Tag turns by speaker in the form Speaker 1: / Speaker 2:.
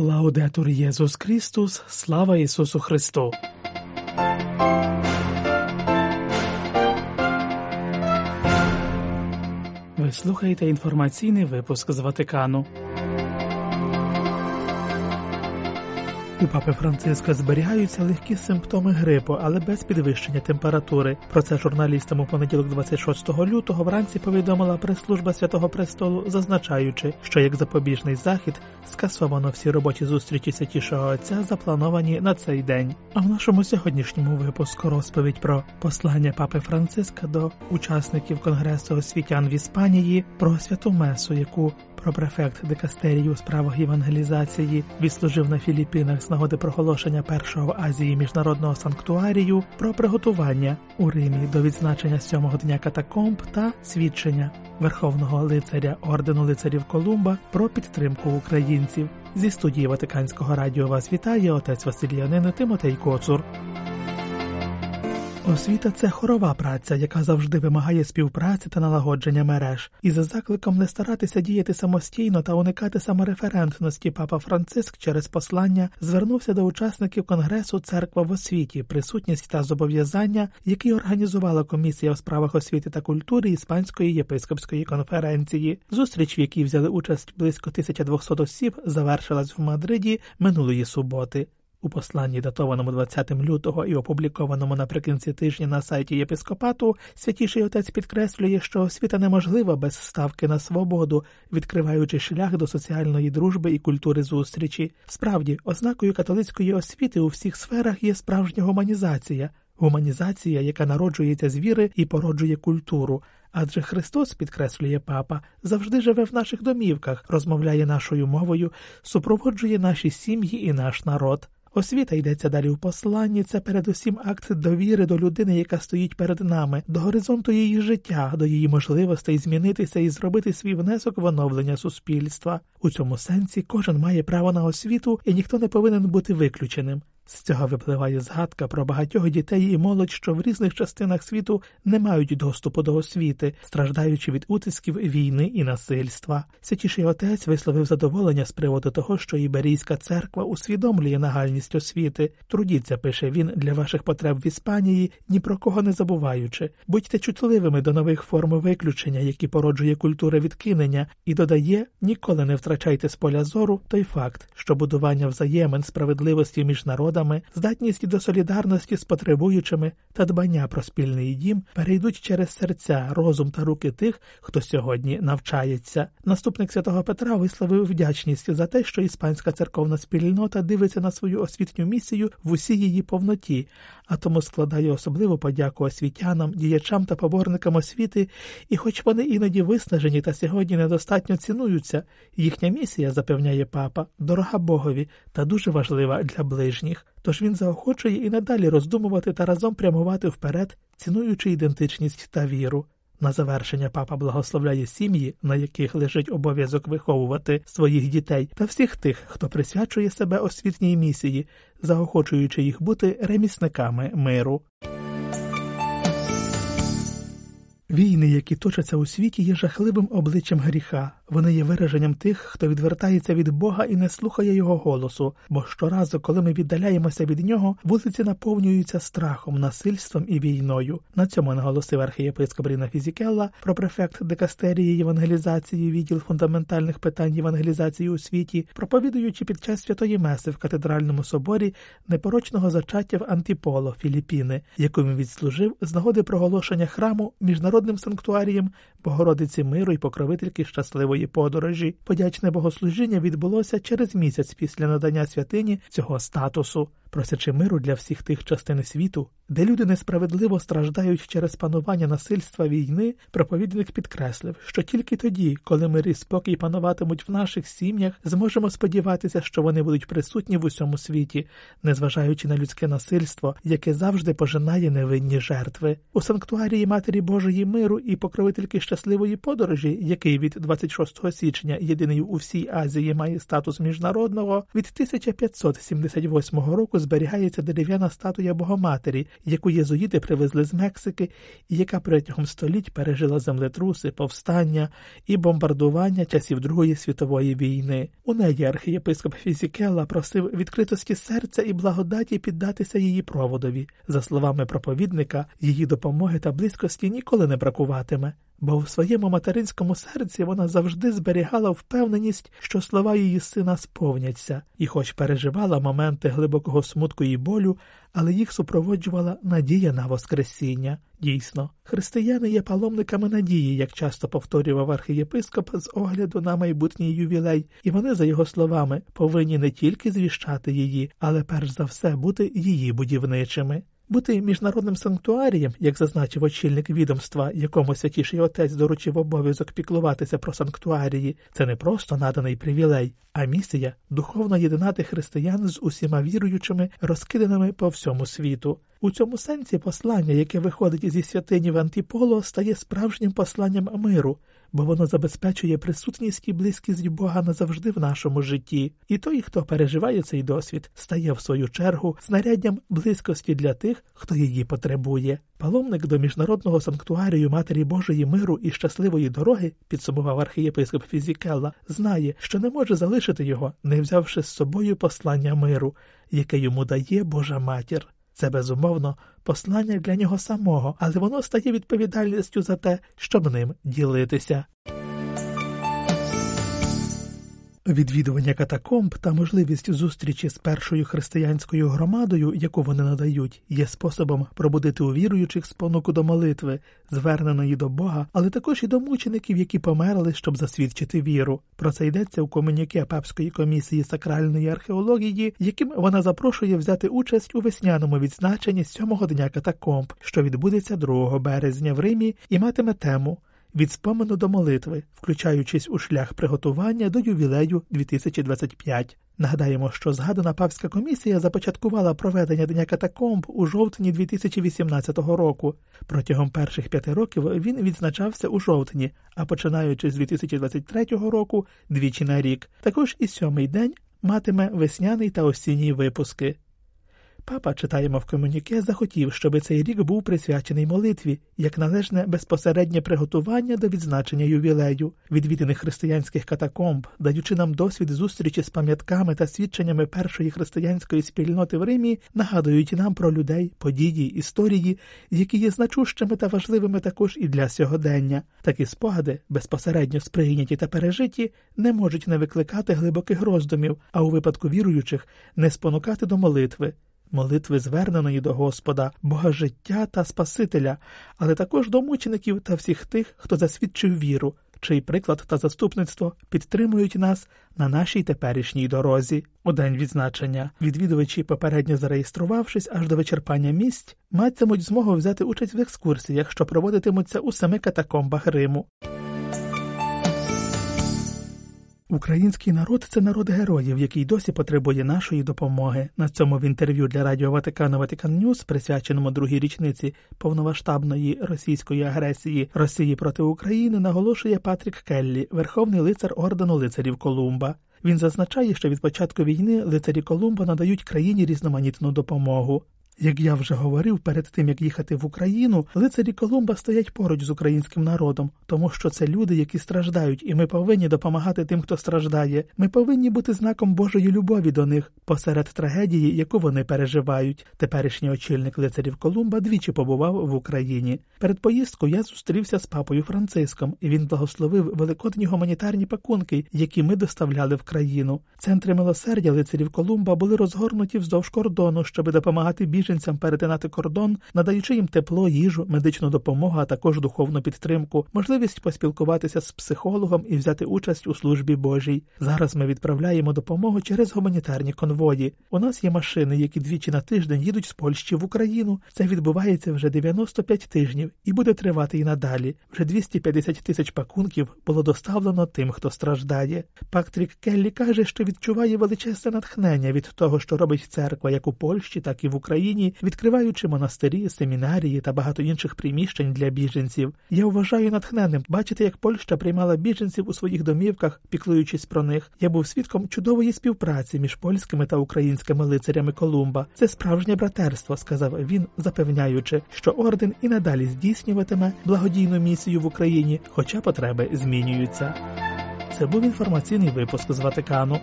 Speaker 1: Лаудетур Єсус Христос, слава Ісусу Христу! Ви слухаєте інформаційний випуск з Ватикану. У папи Франциска зберігаються легкі симптоми грипу, але без підвищення температури. Про це журналістам у понеділок, 26 лютого, вранці повідомила прес-служба Святого Престолу, зазначаючи, що як запобіжний захід скасовано всі робочі зустрічі святішого отця, заплановані на цей день. А в нашому сьогоднішньому випуску розповідь про послання папи Франциска до учасників конгресу освітян в Іспанії, про святу месу, яку Пропрефект Декастерії у справах євангелізації відслужив на Філіппінах з нагоди проголошення першого в Азії міжнародного санктуарію про приготування у Римі до відзначення сьомого дня катакомб та свідчення Верховного лицаря ордену лицарів Колумба про підтримку українців. Зі студії Ватиканського радіо вас вітає отець Василь Тимотей Коцур. Освіта це хорова праця, яка завжди вимагає співпраці та налагодження мереж, і за закликом не старатися діяти самостійно та уникати самореферентності папа Франциск через послання звернувся до учасників конгресу Церква в освіті, присутність та зобов'язання, які організувала комісія у справах освіти та культури Іспанської єпископської конференції. Зустріч, в якій взяли участь близько 1200 осіб, завершилась в Мадриді минулої суботи. У посланні, датованому 20 лютого і опублікованому наприкінці тижня на сайті єпископату, святіший отець підкреслює, що освіта неможлива без ставки на свободу, відкриваючи шлях до соціальної дружби і культури зустрічі. Справді, ознакою католицької освіти у всіх сферах є справжня гуманізація, гуманізація, яка народжується з віри і породжує культуру. Адже Христос, підкреслює папа, завжди живе в наших домівках, розмовляє нашою мовою, супроводжує наші сім'ї і наш народ. Освіта йдеться далі в посланні. Це передусім акт довіри до людини, яка стоїть перед нами, до горизонту її життя, до її можливостей змінитися і зробити свій внесок в оновлення суспільства. У цьому сенсі кожен має право на освіту, і ніхто не повинен бути виключеним. З цього випливає згадка про багатьох дітей і молодь, що в різних частинах світу не мають доступу до освіти, страждаючи від утисків війни і насильства. Святіший отець висловив задоволення з приводу того, що Іберійська церква усвідомлює нагальність освіти. Трудіться, пише він, для ваших потреб в Іспанії, ні про кого не забуваючи. Будьте чутливими до нових форм виключення, які породжує культура відкинення, і додає ніколи не втрачайте з поля зору той факт, що будування взаємин справедливості між народами народами, здатність до солідарності з потребуючими та дбання про спільний дім перейдуть через серця, розум та руки тих, хто сьогодні навчається. Наступник святого Петра висловив вдячність за те, що іспанська церковна спільнота дивиться на свою освітню місію в усій її повноті, а тому складає особливу подяку освітянам, діячам та поборникам освіти, і, хоч вони іноді виснажені та сьогодні недостатньо цінуються, їхня місія, запевняє папа, дорога Богові та дуже важлива для ближніх. Тож він заохочує і надалі роздумувати та разом прямувати вперед, цінуючи ідентичність та віру. На завершення папа благословляє сім'ї, на яких лежить обов'язок виховувати своїх дітей, та всіх тих, хто присвячує себе освітній місії, заохочуючи їх бути ремісниками миру. Війни, які точаться у світі, є жахливим обличчям гріха. Вони є вираженням тих, хто відвертається від Бога і не слухає його голосу. Бо щоразу, коли ми віддаляємося від нього, вулиці наповнюються страхом, насильством і війною. На цьому наголосив архієпископ Ріна Фізікелла, про-префект дикастерії євангелізації, відділ фундаментальних питань євангелізації у світі, проповідуючи під час святої меси в катедральному соборі непорочного зачаття в Антиполо, Філіппіни, яку він відслужив з нагоди проголошення храму міжнародним санктуарієм Богородиці миру і покровительки щасливої подорожі. Подячне богослужіння відбулося через місяць після надання святині цього статусу просячи миру для всіх тих частин світу, де люди несправедливо страждають через панування насильства війни, проповідник підкреслив, що тільки тоді, коли мир і спокій пануватимуть в наших сім'ях, зможемо сподіватися, що вони будуть присутні в усьому світі, незважаючи на людське насильство, яке завжди пожинає невинні жертви. У санктуарії Матері Божої миру і покровительки щасливої подорожі, який від 26 січня єдиний у всій Азії має статус міжнародного, від 1578 року зберігається дерев'яна статуя Богоматері, яку єзуїти привезли з Мексики, і яка протягом століть пережила землетруси, повстання і бомбардування часів Другої світової війни. У неї архієпископ Фізікелла просив відкритості серця і благодаті піддатися її проводові. За словами проповідника, її допомоги та близькості ніколи не бракуватиме бо в своєму материнському серці вона завжди зберігала впевненість, що слова її сина сповняться, і, хоч переживала моменти глибокого смутку і болю, але їх супроводжувала надія на Воскресіння. Дійсно, християни є паломниками надії, як часто повторював архієпископ з огляду на майбутній ювілей, і вони, за його словами, повинні не тільки звіщати її, але перш за все бути її будівничими. Бути міжнародним санктуарієм, як зазначив очільник відомства, якому святіший отець доручив обов'язок піклуватися про санктуарії, це не просто наданий привілей, а місія духовно єднати християн з усіма віруючими, розкиданими по всьому світу. У цьому сенсі послання, яке виходить зі святині в Антіполо, стає справжнім посланням миру, бо воно забезпечує присутність і близькість Бога назавжди в нашому житті, і той, хто переживає цей досвід, стає в свою чергу знаряддям близькості для тих, хто її потребує. Паломник до міжнародного санктуарію Матері Божої миру і щасливої дороги, підсумував архієпископ Фізікелла, знає, що не може залишити його, не взявши з собою послання миру, яке йому дає Божа матір. Це безумовно послання для нього самого, але воно стає відповідальністю за те, щоб ним ділитися. Відвідування катакомб та можливість зустрічі з першою християнською громадою, яку вони надають, є способом пробудити у віруючих спонуку до молитви, зверненої до Бога, але також і до мучеників, які померли, щоб засвідчити віру. Про це йдеться у комуніке Папської комісії сакральної археології, яким вона запрошує взяти участь у весняному відзначенні сьомого дня катакомб, що відбудеться 2 березня в Римі, і матиме тему від спомену до молитви, включаючись у шлях приготування до ювілею 2025. Нагадаємо, що згадана папська комісія започаткувала проведення Дня катакомб у жовтні 2018 року. Протягом перших п'яти років він відзначався у жовтні, а починаючи з 2023 року двічі на рік. Також і сьомий день матиме весняний та осінній випуски. Папа, читаємо в комуніке, захотів, щоб цей рік був присвячений молитві, як належне безпосереднє приготування до відзначення ювілею, відвідених християнських катакомб, даючи нам досвід зустрічі з пам'ятками та свідченнями першої християнської спільноти в Римі, нагадують нам про людей, події, історії, які є значущими та важливими також і для сьогодення. Такі спогади, безпосередньо сприйняті та пережиті, не можуть не викликати глибоких роздумів, а у випадку віруючих не спонукати до молитви молитви зверненої до Господа, Бога життя та Спасителя, але також до мучеників та всіх тих, хто засвідчив віру, чий приклад та заступництво підтримують нас на нашій теперішній дорозі. У день відзначення відвідувачі, попередньо зареєструвавшись аж до вичерпання місць, матимуть змогу взяти участь в екскурсіях, що проводитимуться у семи катакомбах Риму. Український народ це народ героїв, який досі потребує нашої допомоги. На цьому в інтерв'ю для Радіо Ватикану Ватикан Ньюс, присвяченому другій річниці повномасштабної російської агресії Росії проти України, наголошує Патрік Келлі, верховний лицар ордену лицарів Колумба. Він зазначає, що від початку війни лицарі Колумба надають країні різноманітну допомогу. Як я вже говорив перед тим, як їхати в Україну, лицарі Колумба стоять поруч з українським народом, тому що це люди, які страждають, і ми повинні допомагати тим, хто страждає. Ми повинні бути знаком Божої любові до них посеред трагедії, яку вони переживають. Теперішній очільник лицарів Колумба двічі побував в Україні. Перед поїздкою я зустрівся з папою Франциском, і він благословив великодні гуманітарні пакунки, які ми доставляли в країну. Центри милосердя лицарів Колумба були розгорнуті вздовж кордону, щоб допомагати більш біженцям перетинати кордон, надаючи їм тепло, їжу, медичну допомогу, а також духовну підтримку, можливість поспілкуватися з психологом і взяти участь у службі Божій. Зараз ми відправляємо допомогу через гуманітарні конвої. У нас є машини, які двічі на тиждень їдуть з Польщі в Україну. Це відбувається вже 95 тижнів і буде тривати і надалі. Вже 250 тисяч пакунків було доставлено тим, хто страждає. Патрік Келлі каже, що відчуває величезне натхнення від того, що робить церква як у Польщі, так і в Україні. Україні, відкриваючи монастирі, семінарії та багато інших приміщень для біженців. Я вважаю натхненним бачити, як Польща приймала біженців у своїх домівках, піклуючись про них. Я був свідком чудової співпраці між польськими та українськими лицарями Колумба. Це справжнє братерство, сказав він, запевняючи, що орден і надалі здійснюватиме благодійну місію в Україні, хоча потреби змінюються. Це був інформаційний випуск з Ватикану.